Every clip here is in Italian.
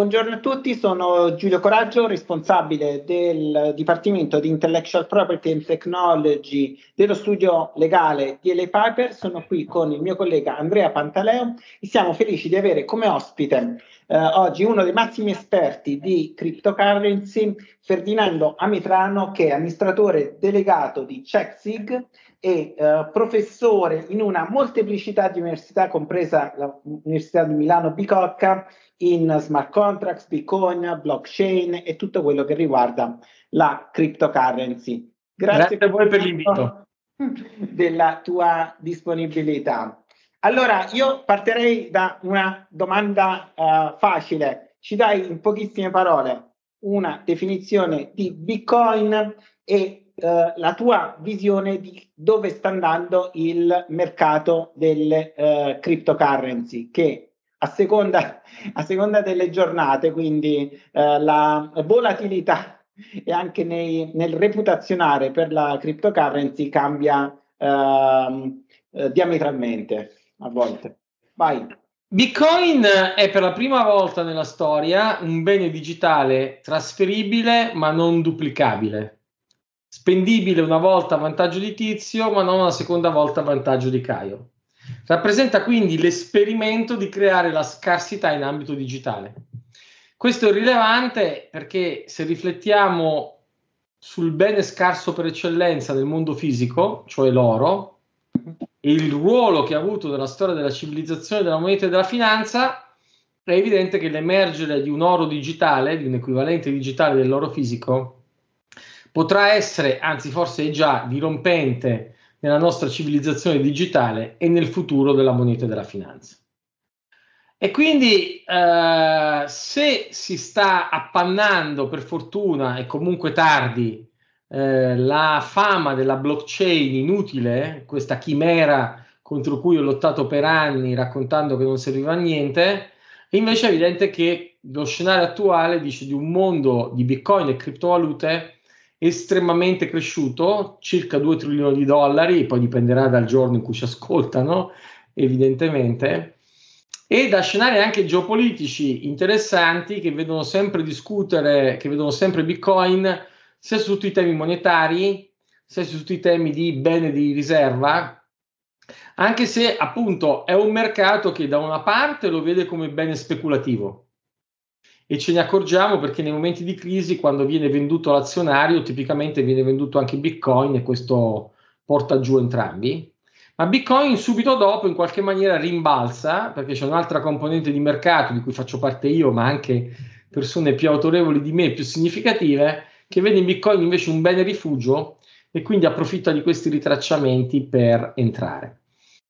buongiorno a tutti, sono Giulio Coraggio, responsabile del Dipartimento di Intellectual Property and Technology dello studio legale di LA Piper. Sono qui con il mio collega Andrea Pantaleo e siamo felici di avere come ospite eh, oggi uno dei massimi esperti di cryptocurrency, Ferdinando Amitrano, che è amministratore delegato di CheckSig e eh, professore in una molteplicità di università, compresa l'Università di Milano Bicocca, in smart contracts, bitcoin, blockchain e tutto quello che riguarda la cryptocurrency. Grazie, Grazie a voi per l'invito. Della tua disponibilità. Allora, io partirei da una domanda uh, facile. Ci dai in pochissime parole una definizione di Bitcoin e uh, la tua visione di dove sta andando il mercato delle uh, cryptocurrency, che a seconda, a seconda delle giornate, quindi la volatilità e anche nei, nel reputazionare per la cryptocurrency cambia ehm, diametralmente a volte. Vai. Bitcoin è per la prima volta nella storia un bene digitale trasferibile ma non duplicabile. Spendibile una volta a vantaggio di Tizio, ma non una seconda volta a vantaggio di Caio. Rappresenta quindi l'esperimento di creare la scarsità in ambito digitale. Questo è rilevante perché se riflettiamo sul bene scarso per eccellenza del mondo fisico, cioè l'oro, e il ruolo che ha avuto nella storia della civilizzazione della moneta e della finanza, è evidente che l'emergere di un oro digitale, di un equivalente digitale dell'oro fisico, potrà essere, anzi forse è già, dirompente nella nostra civilizzazione digitale e nel futuro della moneta e della finanza. E quindi eh, se si sta appannando per fortuna e comunque tardi eh, la fama della blockchain inutile, questa chimera contro cui ho lottato per anni raccontando che non serviva a niente, invece è evidente che lo scenario attuale dice di un mondo di bitcoin e criptovalute estremamente cresciuto, circa 2 trilioni di dollari, poi dipenderà dal giorno in cui ci ascoltano, evidentemente, e da scenari anche geopolitici interessanti che vedono sempre discutere, che vedono sempre Bitcoin sia su tutti i temi monetari, sia su tutti i temi di bene di riserva, anche se appunto è un mercato che da una parte lo vede come bene speculativo e ce ne accorgiamo perché nei momenti di crisi quando viene venduto l'azionario tipicamente viene venduto anche Bitcoin e questo porta giù entrambi. Ma Bitcoin subito dopo in qualche maniera rimbalza perché c'è un'altra componente di mercato di cui faccio parte io, ma anche persone più autorevoli di me, più significative, che vede in Bitcoin invece un bene rifugio e quindi approfitta di questi ritracciamenti per entrare.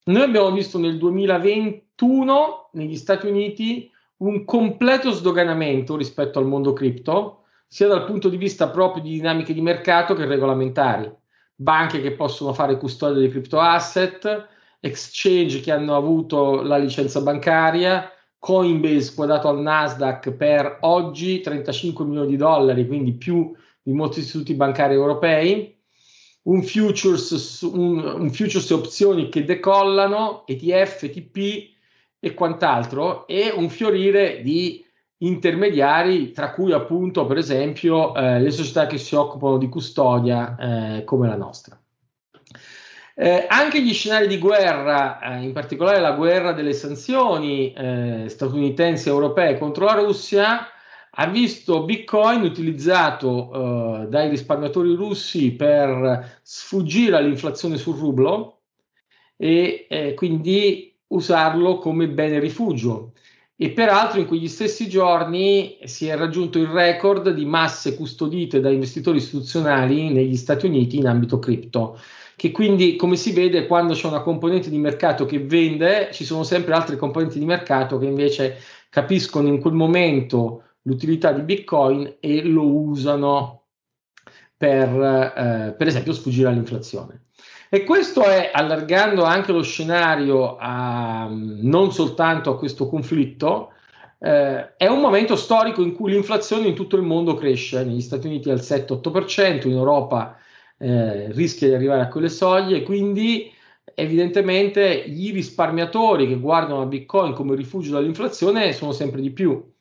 Noi abbiamo visto nel 2021 negli Stati Uniti un completo sdoganamento rispetto al mondo cripto, sia dal punto di vista proprio di dinamiche di mercato che regolamentari. Banche che possono fare custodia dei cripto asset, exchange che hanno avuto la licenza bancaria, Coinbase quadrato al Nasdaq per oggi 35 milioni di dollari, quindi più di molti istituti bancari europei, un futures, un, un futures e opzioni che decollano, ETF, ETP e quant'altro, e un fiorire di intermediari, tra cui appunto, per esempio, eh, le società che si occupano di custodia eh, come la nostra. Eh, anche gli scenari di guerra, eh, in particolare la guerra delle sanzioni eh, statunitensi e europee contro la Russia, ha visto Bitcoin utilizzato eh, dai risparmiatori russi per sfuggire all'inflazione sul rublo e quindi usarlo come bene rifugio. E peraltro in quegli stessi giorni si è raggiunto il record di masse custodite da investitori istituzionali negli Stati Uniti in ambito cripto che quindi come si vede quando c'è una componente di mercato che vende ci sono sempre altre componenti di mercato che invece capiscono in quel momento l'utilità di Bitcoin e lo usano per, eh, per esempio, sfuggire all'inflazione. E questo è, allargando anche lo scenario a, non soltanto a questo conflitto, eh, è un momento storico in cui l'inflazione in tutto il mondo cresce, negli Stati Uniti al 7-8%, in Europa eh, rischia di arrivare a quelle soglie, quindi evidentemente i risparmiatori che guardano a Bitcoin come rifugio dall'inflazione sono sempre di più.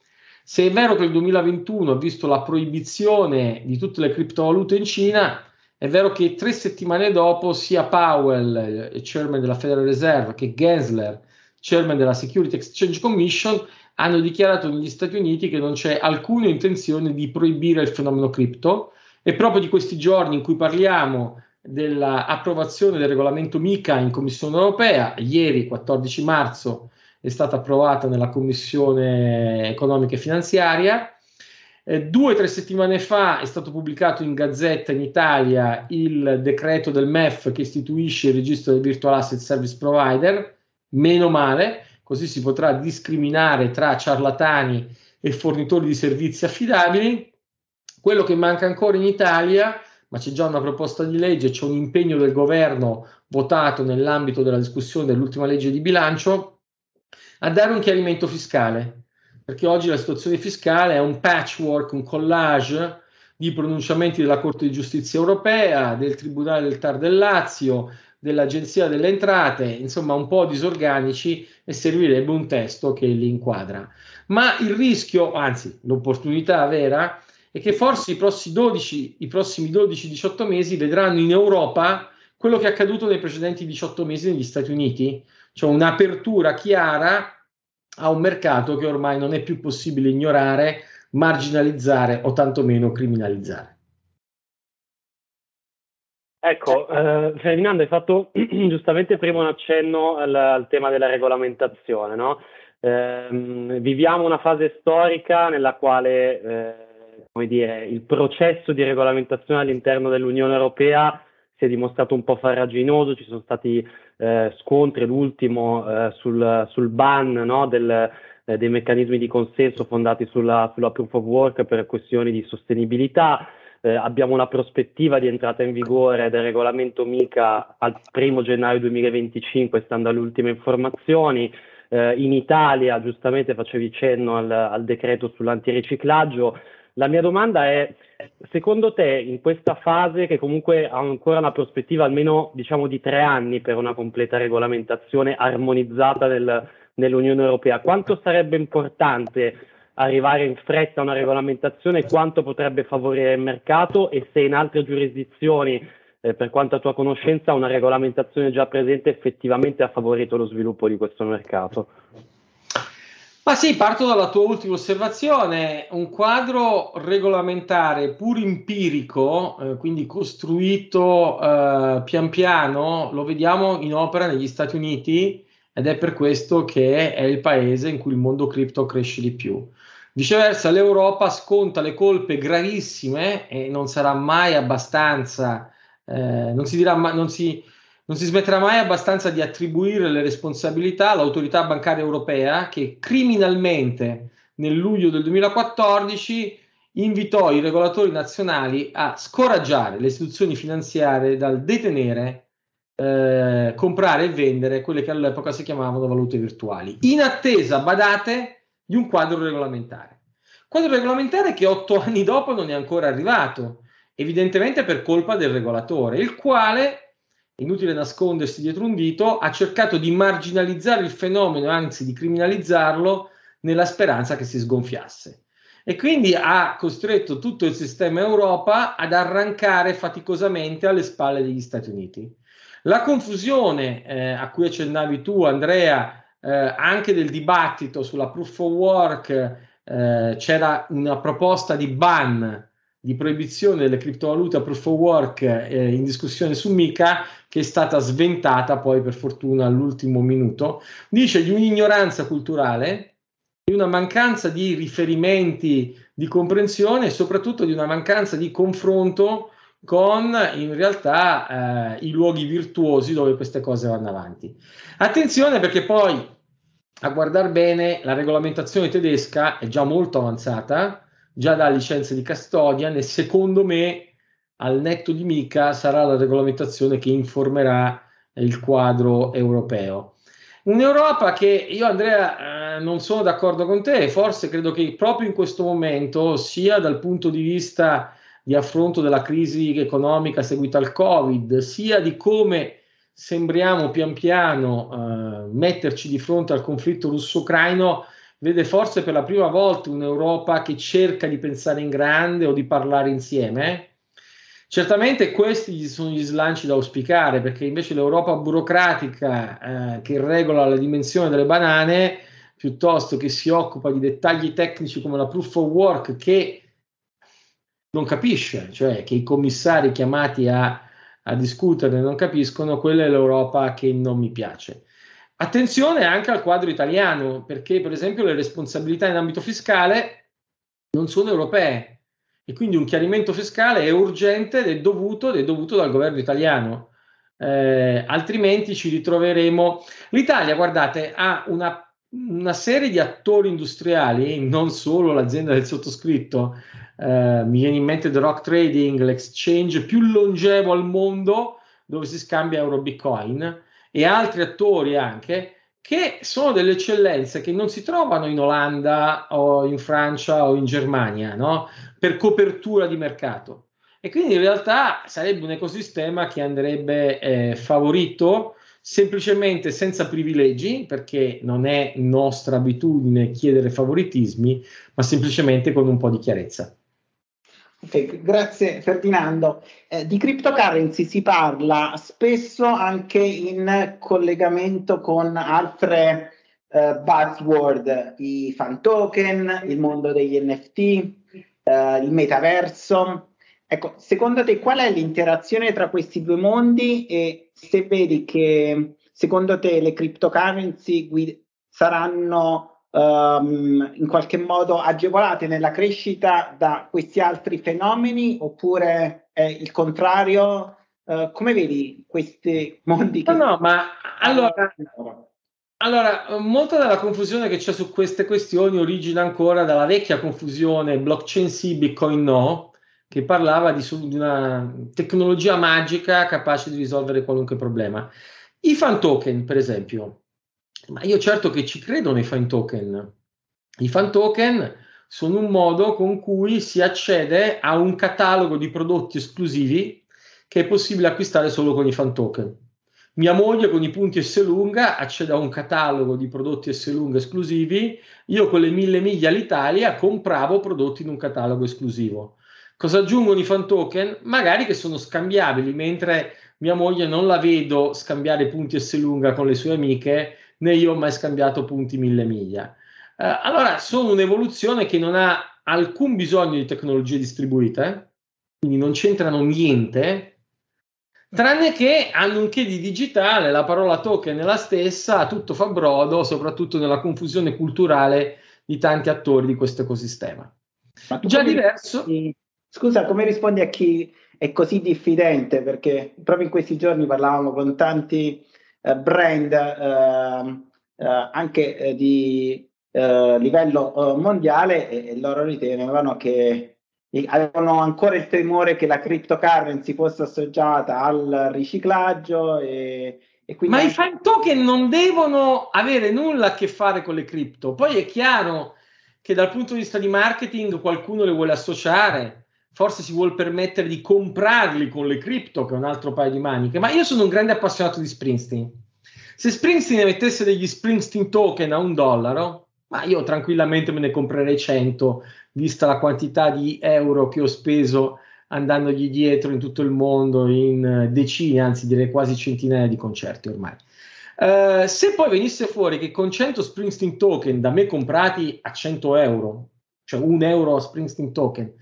Se è vero che il 2021 ha visto la proibizione di tutte le criptovalute in Cina, è vero che tre settimane dopo sia Powell, eh, chairman della Federal Reserve, che Gensler, chairman della Security Exchange Commission, hanno dichiarato negli Stati Uniti che non c'è alcuna intenzione di proibire il fenomeno cripto. E proprio di questi giorni in cui parliamo dell'approvazione del regolamento MICA in Commissione europea, ieri 14 marzo è stata approvata nella Commissione economica e finanziaria, eh, due o tre settimane fa è stato pubblicato in Gazzetta in Italia il decreto del MEF che istituisce il registro del Virtual Asset Service Provider, meno male, così si potrà discriminare tra ciarlatani e fornitori di servizi affidabili. Quello che manca ancora in Italia, ma c'è già una proposta di legge, c'è un impegno del governo votato nell'ambito della discussione dell'ultima legge di bilancio, a dare un chiarimento fiscale perché oggi la situazione fiscale è un patchwork, un collage di pronunciamenti della Corte di Giustizia europea, del Tribunale del Tar del Lazio, dell'Agenzia delle Entrate, insomma un po' disorganici e servirebbe un testo che li inquadra. Ma il rischio, anzi l'opportunità vera, è che forse i prossimi 12, i prossimi 12-18 mesi vedranno in Europa quello che è accaduto nei precedenti 18 mesi negli Stati Uniti, cioè un'apertura chiara a un mercato che ormai non è più possibile ignorare, marginalizzare o tantomeno criminalizzare. Ecco, eh, Ferdinando, hai fatto giustamente prima un accenno al, al tema della regolamentazione. No? Eh, viviamo una fase storica nella quale eh, come dire, il processo di regolamentazione all'interno dell'Unione Europea si è dimostrato un po' farraginoso, ci sono stati eh, scontri, l'ultimo eh, sul, sul, ban no, del, eh, dei meccanismi di consenso fondati sulla, sulla, proof of work per questioni di sostenibilità. Eh, abbiamo una prospettiva di entrata in vigore del regolamento MICA al 1 gennaio 2025, stando alle ultime informazioni. Eh, in Italia, giustamente facevi cenno al, al decreto sull'antiriciclaggio, la mia domanda è, secondo te in questa fase che comunque ha ancora una prospettiva almeno diciamo di tre anni per una completa regolamentazione armonizzata nel, nell'Unione Europea, quanto sarebbe importante arrivare in fretta a una regolamentazione, quanto potrebbe favorire il mercato e se in altre giurisdizioni, eh, per quanto tua conoscenza, una regolamentazione già presente effettivamente ha favorito lo sviluppo di questo mercato? Sì, parto dalla tua ultima osservazione, un quadro regolamentare pur empirico, eh, quindi costruito eh, pian piano, lo vediamo in opera negli Stati Uniti ed è per questo che è il paese in cui il mondo cripto cresce di più. Viceversa, l'Europa sconta le colpe gravissime e non sarà mai abbastanza, eh, non si dirà mai, non si non si smetterà mai abbastanza di attribuire le responsabilità all'autorità bancaria europea che criminalmente nel luglio del 2014 invitò i regolatori nazionali a scoraggiare le istituzioni finanziarie dal detenere, eh, comprare e vendere quelle che all'epoca si chiamavano valute virtuali, in attesa, badate, di un quadro regolamentare. Quadro regolamentare che otto anni dopo non è ancora arrivato, evidentemente per colpa del regolatore, il quale inutile nascondersi dietro un dito, ha cercato di marginalizzare il fenomeno, anzi di criminalizzarlo, nella speranza che si sgonfiasse. E quindi ha costretto tutto il sistema Europa ad arrancare faticosamente alle spalle degli Stati Uniti. La confusione eh, a cui accennavi tu, Andrea, eh, anche del dibattito sulla proof of work, eh, c'era una proposta di ban di proibizione delle criptovalute proof of work eh, in discussione su Mica che è stata sventata poi per fortuna all'ultimo minuto, dice di un'ignoranza culturale, di una mancanza di riferimenti di comprensione e soprattutto di una mancanza di confronto con in realtà eh, i luoghi virtuosi dove queste cose vanno avanti. Attenzione perché poi a guardare bene la regolamentazione tedesca è già molto avanzata, già dà licenze di custodia e secondo me al netto di Mica sarà la regolamentazione che informerà il quadro europeo. Un'Europa che io Andrea eh, non sono d'accordo con te, forse credo che proprio in questo momento, sia dal punto di vista di affronto della crisi economica seguita al Covid, sia di come sembriamo pian piano eh, metterci di fronte al conflitto russo-ucraino, vede forse per la prima volta un'Europa che cerca di pensare in grande o di parlare insieme. Certamente questi sono gli slanci da auspicare, perché invece l'Europa burocratica eh, che regola la dimensione delle banane, piuttosto che si occupa di dettagli tecnici come la proof of work, che non capisce, cioè che i commissari chiamati a, a discutere non capiscono, quella è l'Europa che non mi piace. Attenzione anche al quadro italiano, perché per esempio le responsabilità in ambito fiscale non sono europee e quindi un chiarimento fiscale è urgente ed è dovuto, ed è dovuto dal governo italiano. Eh, altrimenti ci ritroveremo. L'Italia, guardate, ha una, una, serie di attori industriali, non solo l'azienda del sottoscritto, eh, mi viene in mente The Rock Trading, l'exchange più longevo al mondo dove si scambia euro bitcoin e altri attori anche che sono delle eccellenze che non si trovano in Olanda o in Francia o in Germania no? per copertura di mercato. E quindi in realtà sarebbe un ecosistema che andrebbe eh, favorito semplicemente senza privilegi, perché non è nostra abitudine chiedere favoritismi, ma semplicemente con un po' di chiarezza. Okay, grazie Ferdinando. Eh, di cryptocurrency si parla spesso anche in collegamento con altre eh, buzzword, i fan token, il mondo degli NFT, eh, il metaverso. Ecco, secondo te qual è l'interazione tra questi due mondi e se vedi che secondo te le cryptocurrency guid- saranno um, in qualche modo agevolate nella crescita da questi altri fenomeni oppure è il contrario? Uh, come vedi questi mondi? No, no, ma allora, allora, molta della confusione che c'è su queste questioni origina ancora dalla vecchia confusione blockchain sì, bitcoin no, che parlava di, di una tecnologia magica capace di risolvere qualunque problema. I fan token, per esempio, ma io certo che ci credo nei fan token. I fan token sono un modo con cui si accede a un catalogo di prodotti esclusivi che è possibile acquistare solo con i fan token. Mia moglie con i punti S lunga accede a un catalogo di prodotti S lunga esclusivi. Io con le mille miglia all'Italia compravo prodotti in un catalogo esclusivo. Cosa aggiungono i fan token? Magari che sono scambiabili, mentre mia moglie non la vedo scambiare punti S lunga con le sue amiche né io ho mai scambiato punti mille miglia. Eh, allora, sono un'evoluzione che non ha alcun bisogno di tecnologie distribuite, quindi non c'entrano niente, tranne che hanno un che di digitale, la parola token è la stessa, tutto fa brodo, soprattutto nella confusione culturale di tanti attori di questo ecosistema. Già diverso. Rispondi, scusa, come rispondi a chi è così diffidente? Perché proprio in questi giorni parlavamo con tanti brand ehm, eh, anche eh, di livello mondiale e, loro ritenevano che avevano ancora il timore che la cryptocurrency fosse associata al riciclaggio e, e quindi ma anche... i fan token non devono avere nulla a che fare con le cripto poi è chiaro che dal punto di vista di marketing qualcuno le vuole associare forse si vuole permettere di comprarli con le cripto, che è un altro paio di maniche. Ma io sono un grande appassionato di Springsteen. Se Springsteen mettesse degli Springsteen token a un dollaro, ma io tranquillamente me ne comprerei 100, vista la quantità di euro che ho speso andandogli dietro in tutto il mondo, in decine, anzi direi quasi centinaia di concerti ormai. Uh, se poi venisse fuori che con 100 Springsteen token da me comprati a 100 euro, cioè un euro a Springsteen token,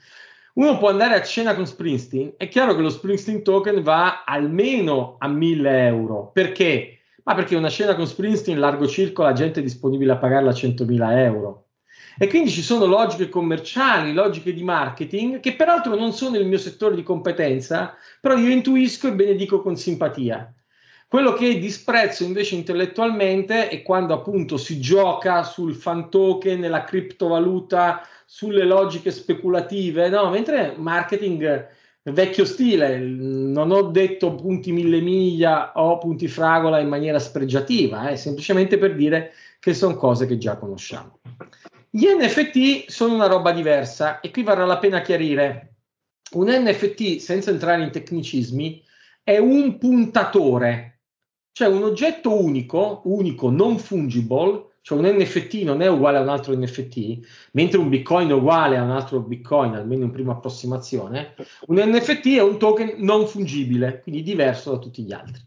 uno può andare a cena con Springsteen, è chiaro che lo Springsteen token va almeno a 1000 euro. Perché? Ma perché una cena con Springsteen, largo circolo, la gente è disponibile a pagarla 100.000 euro. E quindi ci sono logiche commerciali, logiche di marketing, che peraltro non sono il mio settore di competenza, però io intuisco e benedico con simpatia. Quello che disprezzo invece intellettualmente è quando appunto si gioca sul fan token, la criptovaluta, sulle logiche speculative, no? mentre marketing vecchio stile, non ho detto punti mille miglia o punti fragola in maniera spregiativa, eh, semplicemente per dire che sono cose che già conosciamo. Gli NFT sono una roba diversa e qui varrà la pena chiarire. Un NFT, senza entrare in tecnicismi, è un puntatore, cioè un oggetto unico, unico, non fungible, cioè un NFT non è uguale a un altro NFT, mentre un Bitcoin è uguale a un altro Bitcoin, almeno in prima approssimazione, un NFT è un token non fungibile, quindi diverso da tutti gli altri.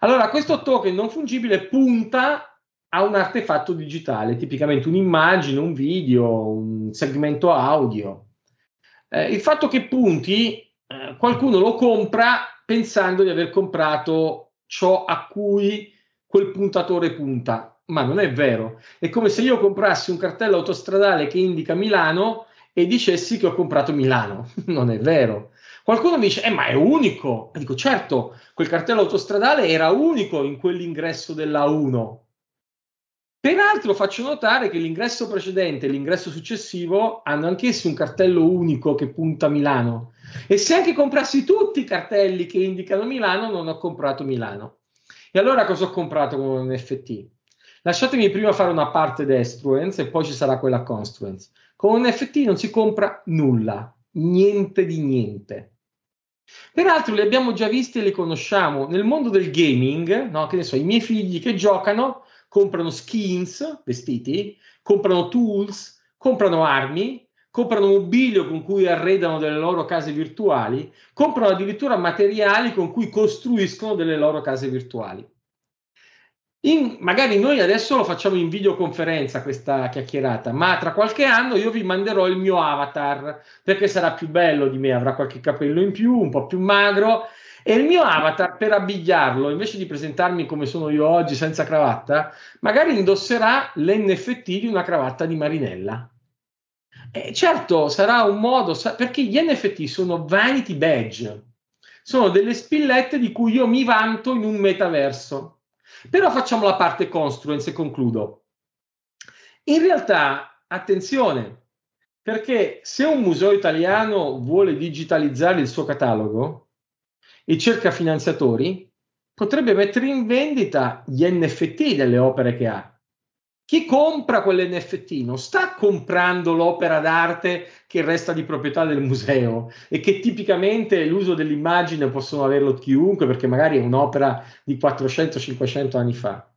Allora, questo token non fungibile punta a un artefatto digitale, tipicamente un'immagine, un video, un segmento audio. Eh, il fatto che punti, eh, qualcuno lo compra pensando di aver comprato ciò a cui quel puntatore punta, ma non è vero. È come se io comprassi un cartello autostradale che indica Milano e dicessi che ho comprato Milano. non è vero. Qualcuno mi dice, eh, ma è unico. E dico, certo, quel cartello autostradale era unico in quell'ingresso della 1 Peraltro faccio notare che l'ingresso precedente e l'ingresso successivo hanno anch'essi un cartello unico che punta a Milano. E se anche comprassi tutti i cartelli che indicano Milano, non ho comprato Milano. E allora cosa ho comprato con un NFT? Lasciatemi prima fare una parte destruence e poi ci sarà quella construence. Con un NFT non si compra nulla, niente di niente. Peraltro li abbiamo già visti e li conosciamo nel mondo del gaming, no? che ne so, i miei figli che giocano comprano skins, vestiti, comprano tools, comprano armi, comprano mobilio con cui arredano delle loro case virtuali, comprano addirittura materiali con cui costruiscono delle loro case virtuali. In, magari noi adesso lo facciamo in videoconferenza questa chiacchierata, ma tra qualche anno io vi manderò il mio avatar perché sarà più bello di me, avrà qualche capello in più, un po' più magro e il mio avatar, per abbigliarlo, invece di presentarmi come sono io oggi senza cravatta, magari indosserà l'NFT di una cravatta di Marinella. E certo, sarà un modo, perché gli NFT sono vanity badge, sono delle spillette di cui io mi vanto in un metaverso. Però facciamo la parte construence e concludo. In realtà, attenzione, perché se un museo italiano vuole digitalizzare il suo catalogo, e cerca finanziatori, potrebbe mettere in vendita gli NFT delle opere che ha. Chi compra quell'NFT non sta comprando l'opera d'arte che resta di proprietà del museo e che tipicamente l'uso dell'immagine possono averlo chiunque perché magari è un'opera di 400-500 anni fa.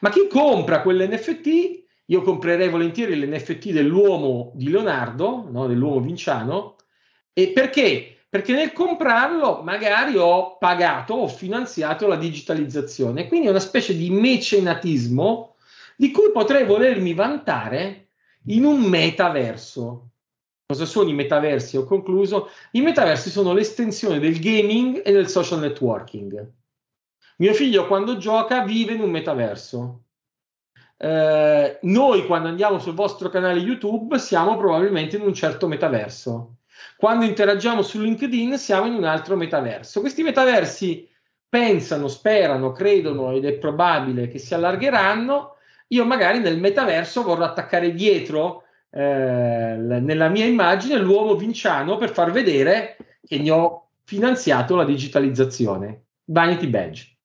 Ma chi compra quell'NFT, io comprerei volentieri l'NFT dell'uomo di Leonardo, no, dell'uomo vinciano, e perché? Perché nel comprarlo magari ho pagato, ho finanziato la digitalizzazione. Quindi è una specie di mecenatismo di cui potrei volermi vantare in un metaverso. Cosa sono i metaversi? Ho concluso. I metaversi sono l'estensione del gaming e del social networking. Mio figlio quando gioca vive in un metaverso. Eh, noi quando andiamo sul vostro canale YouTube siamo probabilmente in un certo metaverso. Quando interagiamo su LinkedIn siamo in un altro metaverso. Questi metaversi pensano, sperano, credono ed è probabile che si allargheranno. Io magari nel metaverso vorrò attaccare dietro eh, nella mia immagine l'uomo vinciano per far vedere che ne ho finanziato la digitalizzazione. Vanity Badge.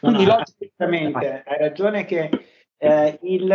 Quindi no, no, logicamente hai ragione che eh, il,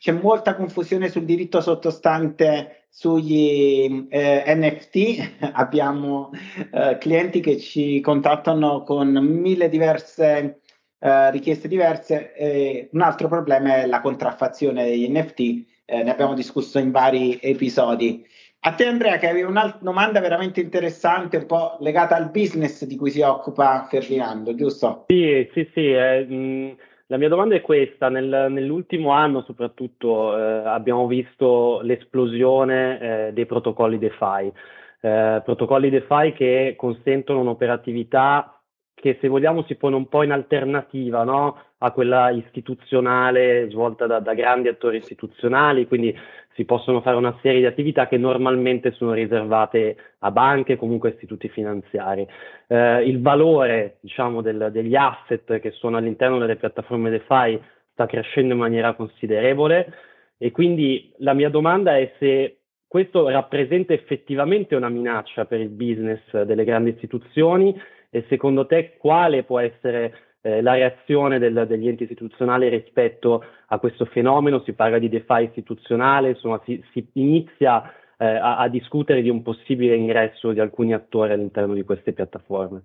c'è molta confusione sul diritto sottostante sugli eh, NFT abbiamo eh, clienti che ci contattano con mille diverse eh, richieste diverse. un altro problema è la contraffazione degli NFT, eh, ne abbiamo discusso in vari episodi. A te Andrea che avevi una domanda veramente interessante, un po' legata al business di cui si occupa Ferdinando, giusto? Sì, sì, sì. Eh, mh la mia domanda è questa, Nel, nell'ultimo anno soprattutto eh, abbiamo visto l'esplosione eh, dei protocolli DeFi, eh, protocolli DeFi che consentono un'operatività che se vogliamo si pone un po' in alternativa no? a quella istituzionale svolta da, da grandi attori istituzionali, quindi si possono fare una serie di attività che normalmente sono riservate a banche, comunque istituti finanziari. Eh, il valore diciamo, del, degli asset che sono all'interno delle piattaforme DeFi sta crescendo in maniera considerevole e quindi la mia domanda è se questo rappresenta effettivamente una minaccia per il business delle grandi istituzioni e secondo te quale può essere eh, la reazione del, degli enti istituzionali rispetto a questo fenomeno, si parla di DeFi istituzionale, insomma si, si inizia eh, a, a, discutere di un possibile ingresso di alcuni attori all'interno di queste piattaforme.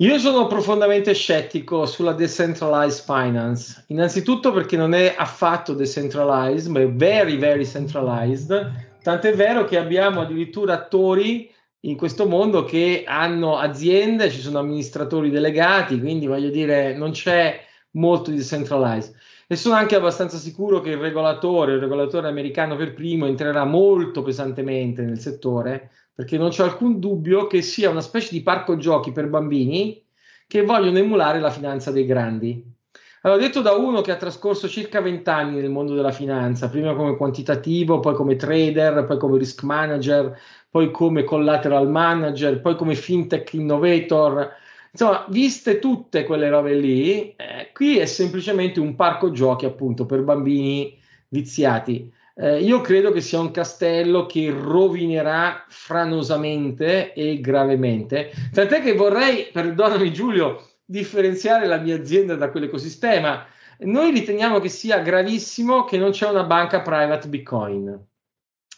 Io sono profondamente scettico sulla decentralized finance, innanzitutto perché non è affatto decentralized, ma è very, very centralized, tant'è vero che abbiamo addirittura attori in questo mondo che hanno aziende, ci sono amministratori delegati, quindi voglio dire non c'è molto di decentralized. E sono anche abbastanza sicuro che il regolatore, il regolatore americano per primo, entrerà molto pesantemente nel settore perché non c'è alcun dubbio che sia una specie di parco giochi per bambini che vogliono emulare la finanza dei grandi. Allora, detto da uno che ha trascorso circa 20 anni nel mondo della finanza, prima come quantitativo, poi come trader, poi come risk manager, poi come collateral manager, poi come fintech innovator, insomma, viste tutte quelle robe lì, eh, qui è semplicemente un parco giochi appunto per bambini viziati. Eh, io credo che sia un castello che rovinerà franosamente e gravemente. Tant'è che vorrei, perdonami Giulio, differenziare la mia azienda da quell'ecosistema. Noi riteniamo che sia gravissimo che non c'è una banca private Bitcoin,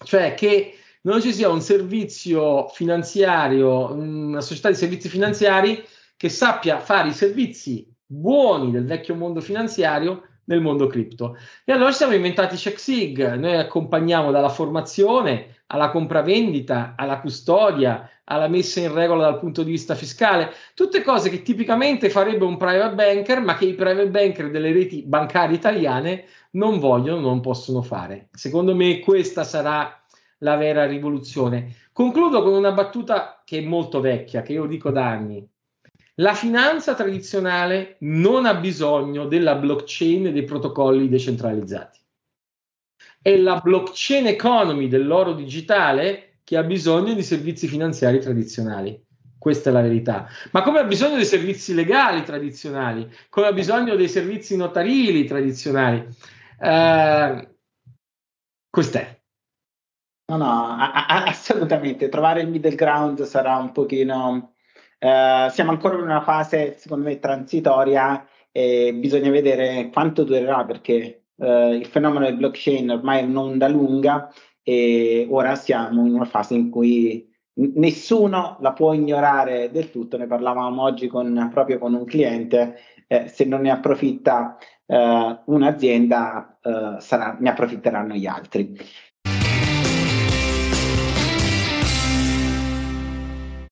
cioè che non ci sia un servizio finanziario, una società di servizi finanziari che sappia fare i servizi buoni del vecchio mondo finanziario nel mondo cripto. E allora siamo inventati CheckSig, noi accompagniamo dalla formazione alla compravendita, alla custodia, alla messa in regola dal punto di vista fiscale, tutte cose che tipicamente farebbe un private banker, ma che i private banker delle reti bancarie italiane non vogliono, non possono fare. Secondo me questa sarà la vera rivoluzione. Concludo con una battuta che è molto vecchia, che io dico da anni. La finanza tradizionale non ha bisogno della blockchain e dei protocolli decentralizzati. È la blockchain economy dell'oro digitale che ha bisogno di servizi finanziari tradizionali. Questa è la verità. Ma come ha bisogno dei servizi legali tradizionali, come ha bisogno dei servizi notarili tradizionali. Eh, quest'è. No, no, a- a- assolutamente. Trovare il middle ground sarà un pochino eh, siamo ancora in una fase, secondo me, transitoria e bisogna vedere quanto durerà perché eh, il fenomeno del blockchain ormai è un'onda lunga e ora siamo in una fase in cui nessuno la può ignorare del tutto. Ne parlavamo oggi con, proprio con un cliente. Eh, se non ne approfitta eh, un'azienda, eh, sarà, ne approfitteranno gli altri.